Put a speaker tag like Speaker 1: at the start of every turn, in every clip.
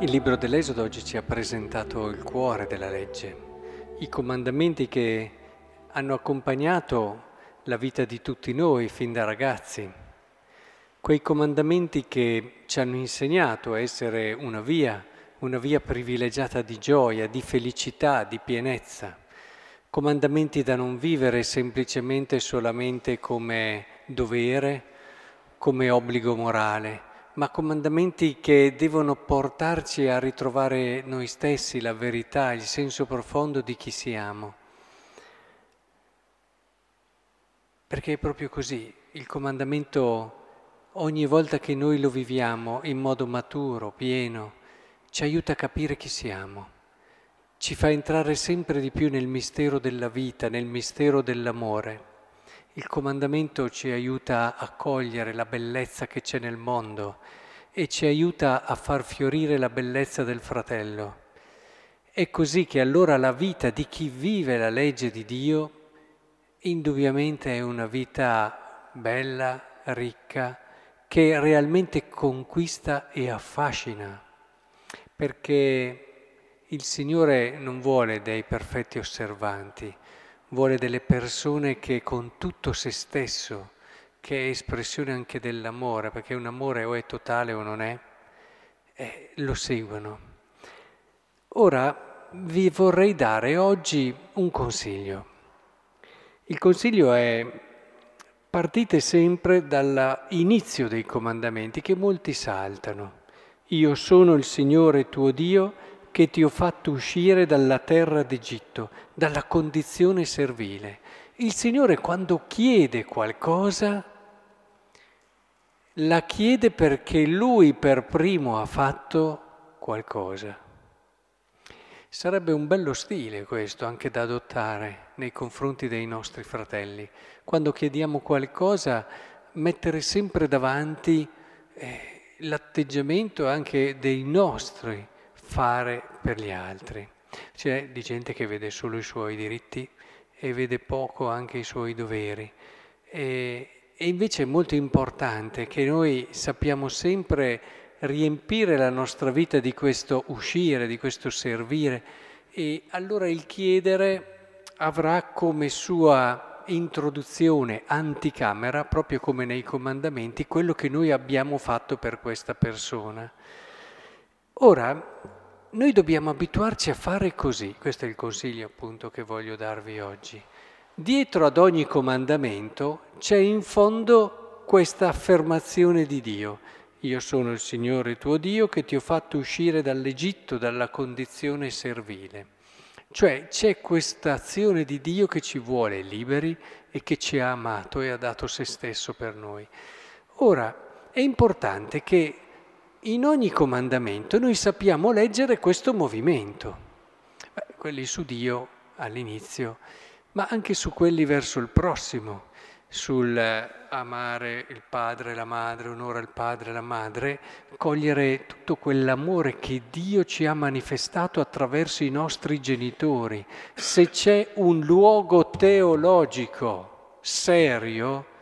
Speaker 1: Il libro dell'Esodo oggi ci ha presentato il cuore della legge, i comandamenti che hanno accompagnato la vita di tutti noi fin da ragazzi, quei comandamenti che ci hanno insegnato a essere una via, una via privilegiata di gioia, di felicità, di pienezza, comandamenti da non vivere semplicemente solamente come dovere, come obbligo morale ma comandamenti che devono portarci a ritrovare noi stessi, la verità, il senso profondo di chi siamo. Perché è proprio così, il comandamento ogni volta che noi lo viviamo in modo maturo, pieno, ci aiuta a capire chi siamo, ci fa entrare sempre di più nel mistero della vita, nel mistero dell'amore. Il comandamento ci aiuta a cogliere la bellezza che c'è nel mondo e ci aiuta a far fiorire la bellezza del fratello. È così che allora la vita di chi vive la legge di Dio indubbiamente è una vita bella, ricca, che realmente conquista e affascina, perché il Signore non vuole dei perfetti osservanti, vuole delle persone che con tutto se stesso, che è espressione anche dell'amore, perché un amore o è totale o non è, eh, lo seguono. Ora vi vorrei dare oggi un consiglio. Il consiglio è partite sempre dall'inizio dei comandamenti che molti saltano. Io sono il Signore tuo Dio che ti ho fatto uscire dalla terra d'Egitto, dalla condizione servile. Il Signore quando chiede qualcosa, la chiede perché Lui per primo ha fatto qualcosa. Sarebbe un bello stile questo anche da adottare nei confronti dei nostri fratelli. Quando chiediamo qualcosa, mettere sempre davanti eh, l'atteggiamento anche dei nostri fare per gli altri. C'è di gente che vede solo i suoi diritti e vede poco anche i suoi doveri. E, e invece è molto importante che noi sappiamo sempre riempire la nostra vita di questo uscire, di questo servire e allora il chiedere avrà come sua introduzione anticamera, proprio come nei comandamenti, quello che noi abbiamo fatto per questa persona. Ora, noi dobbiamo abituarci a fare così, questo è il consiglio appunto che voglio darvi oggi. Dietro ad ogni comandamento c'è in fondo questa affermazione di Dio. Io sono il Signore tuo Dio che ti ho fatto uscire dall'Egitto, dalla condizione servile. Cioè c'è questa azione di Dio che ci vuole liberi e che ci ha amato e ha dato se stesso per noi. Ora, è importante che in ogni comandamento noi sappiamo leggere questo movimento, quelli su Dio all'inizio, ma anche su quelli verso il prossimo, sul amare il padre e la madre, onora il padre e la madre, cogliere tutto quell'amore che Dio ci ha manifestato attraverso i nostri genitori. Se c'è un luogo teologico serio,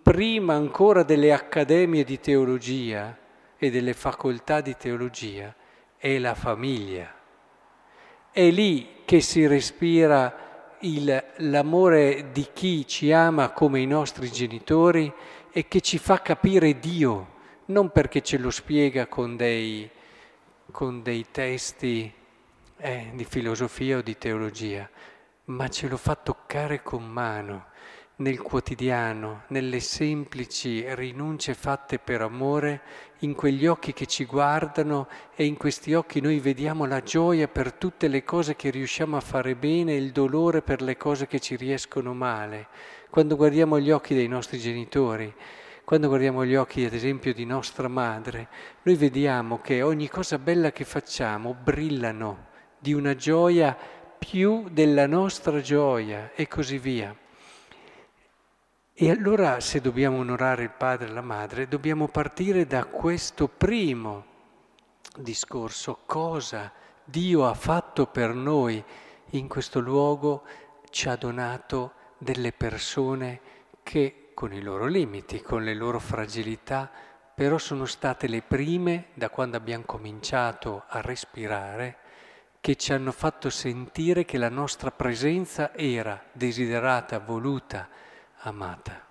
Speaker 1: prima ancora delle accademie di teologia e delle facoltà di teologia, è la famiglia. È lì che si respira il, l'amore di chi ci ama come i nostri genitori e che ci fa capire Dio, non perché ce lo spiega con dei, con dei testi eh, di filosofia o di teologia, ma ce lo fa toccare con mano nel quotidiano, nelle semplici rinunce fatte per amore, in quegli occhi che ci guardano e in questi occhi noi vediamo la gioia per tutte le cose che riusciamo a fare bene e il dolore per le cose che ci riescono male. Quando guardiamo gli occhi dei nostri genitori, quando guardiamo gli occhi ad esempio di nostra madre, noi vediamo che ogni cosa bella che facciamo brillano di una gioia più della nostra gioia e così via. E allora se dobbiamo onorare il padre e la madre, dobbiamo partire da questo primo discorso, cosa Dio ha fatto per noi in questo luogo, ci ha donato delle persone che con i loro limiti, con le loro fragilità, però sono state le prime, da quando abbiamo cominciato a respirare, che ci hanno fatto sentire che la nostra presenza era desiderata, voluta, amata.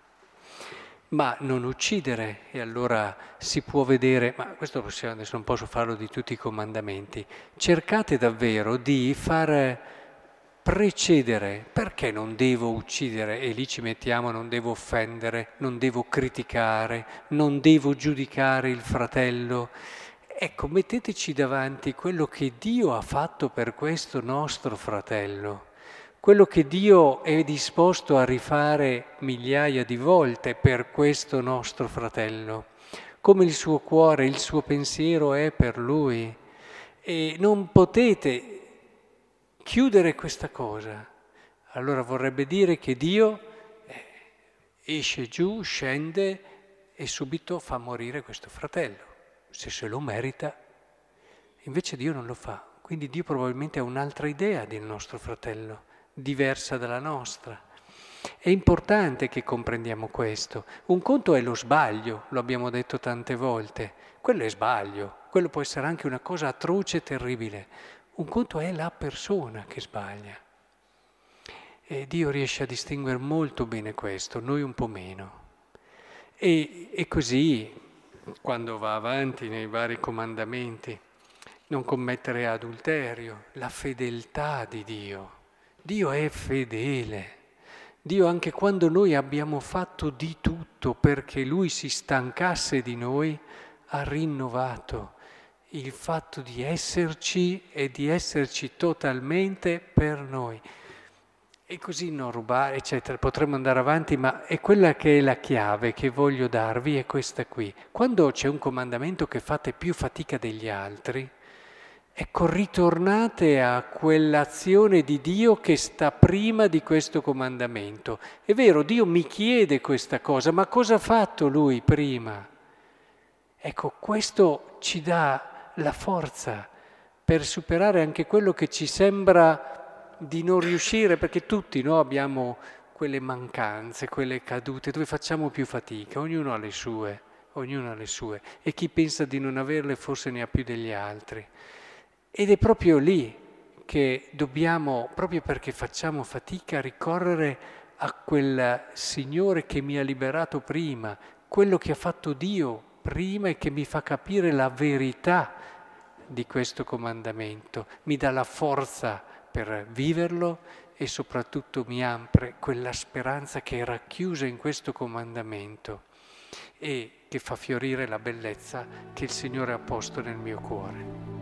Speaker 1: Ma non uccidere, e allora si può vedere, ma questo possiamo, adesso non posso farlo di tutti i comandamenti, cercate davvero di far precedere, perché non devo uccidere e lì ci mettiamo non devo offendere, non devo criticare, non devo giudicare il fratello. Ecco, metteteci davanti quello che Dio ha fatto per questo nostro fratello, quello che Dio è disposto a rifare migliaia di volte per questo nostro fratello, come il suo cuore, il suo pensiero è per lui. E non potete chiudere questa cosa, allora vorrebbe dire che Dio eh, esce giù, scende e subito fa morire questo fratello, se se lo merita. Invece Dio non lo fa, quindi Dio probabilmente ha un'altra idea del nostro fratello, diversa dalla nostra. È importante che comprendiamo questo. Un conto è lo sbaglio, lo abbiamo detto tante volte. Quello è sbaglio, quello può essere anche una cosa atroce e terribile. Un conto è la persona che sbaglia. E Dio riesce a distinguere molto bene questo, noi un po' meno. E, e così, quando va avanti nei vari comandamenti, non commettere adulterio, la fedeltà di Dio. Dio è fedele. Dio anche quando noi abbiamo fatto di tutto perché Lui si stancasse di noi, ha rinnovato il fatto di esserci e di esserci totalmente per noi. E così non rubare, eccetera, potremmo andare avanti, ma è quella che è la chiave che voglio darvi, è questa qui. Quando c'è un comandamento che fate più fatica degli altri, ecco, ritornate a quell'azione di Dio che sta prima di questo comandamento. È vero, Dio mi chiede questa cosa, ma cosa ha fatto Lui prima? Ecco, questo ci dà la forza per superare anche quello che ci sembra di non riuscire, perché tutti no, abbiamo quelle mancanze, quelle cadute dove facciamo più fatica, ognuno ha le sue, ognuno ha le sue e chi pensa di non averle forse ne ha più degli altri. Ed è proprio lì che dobbiamo, proprio perché facciamo fatica, ricorrere a quel Signore che mi ha liberato prima, quello che ha fatto Dio prima e che mi fa capire la verità di questo comandamento, mi dà la forza per viverlo e soprattutto mi apre quella speranza che è racchiusa in questo comandamento e che fa fiorire la bellezza che il Signore ha posto nel mio cuore.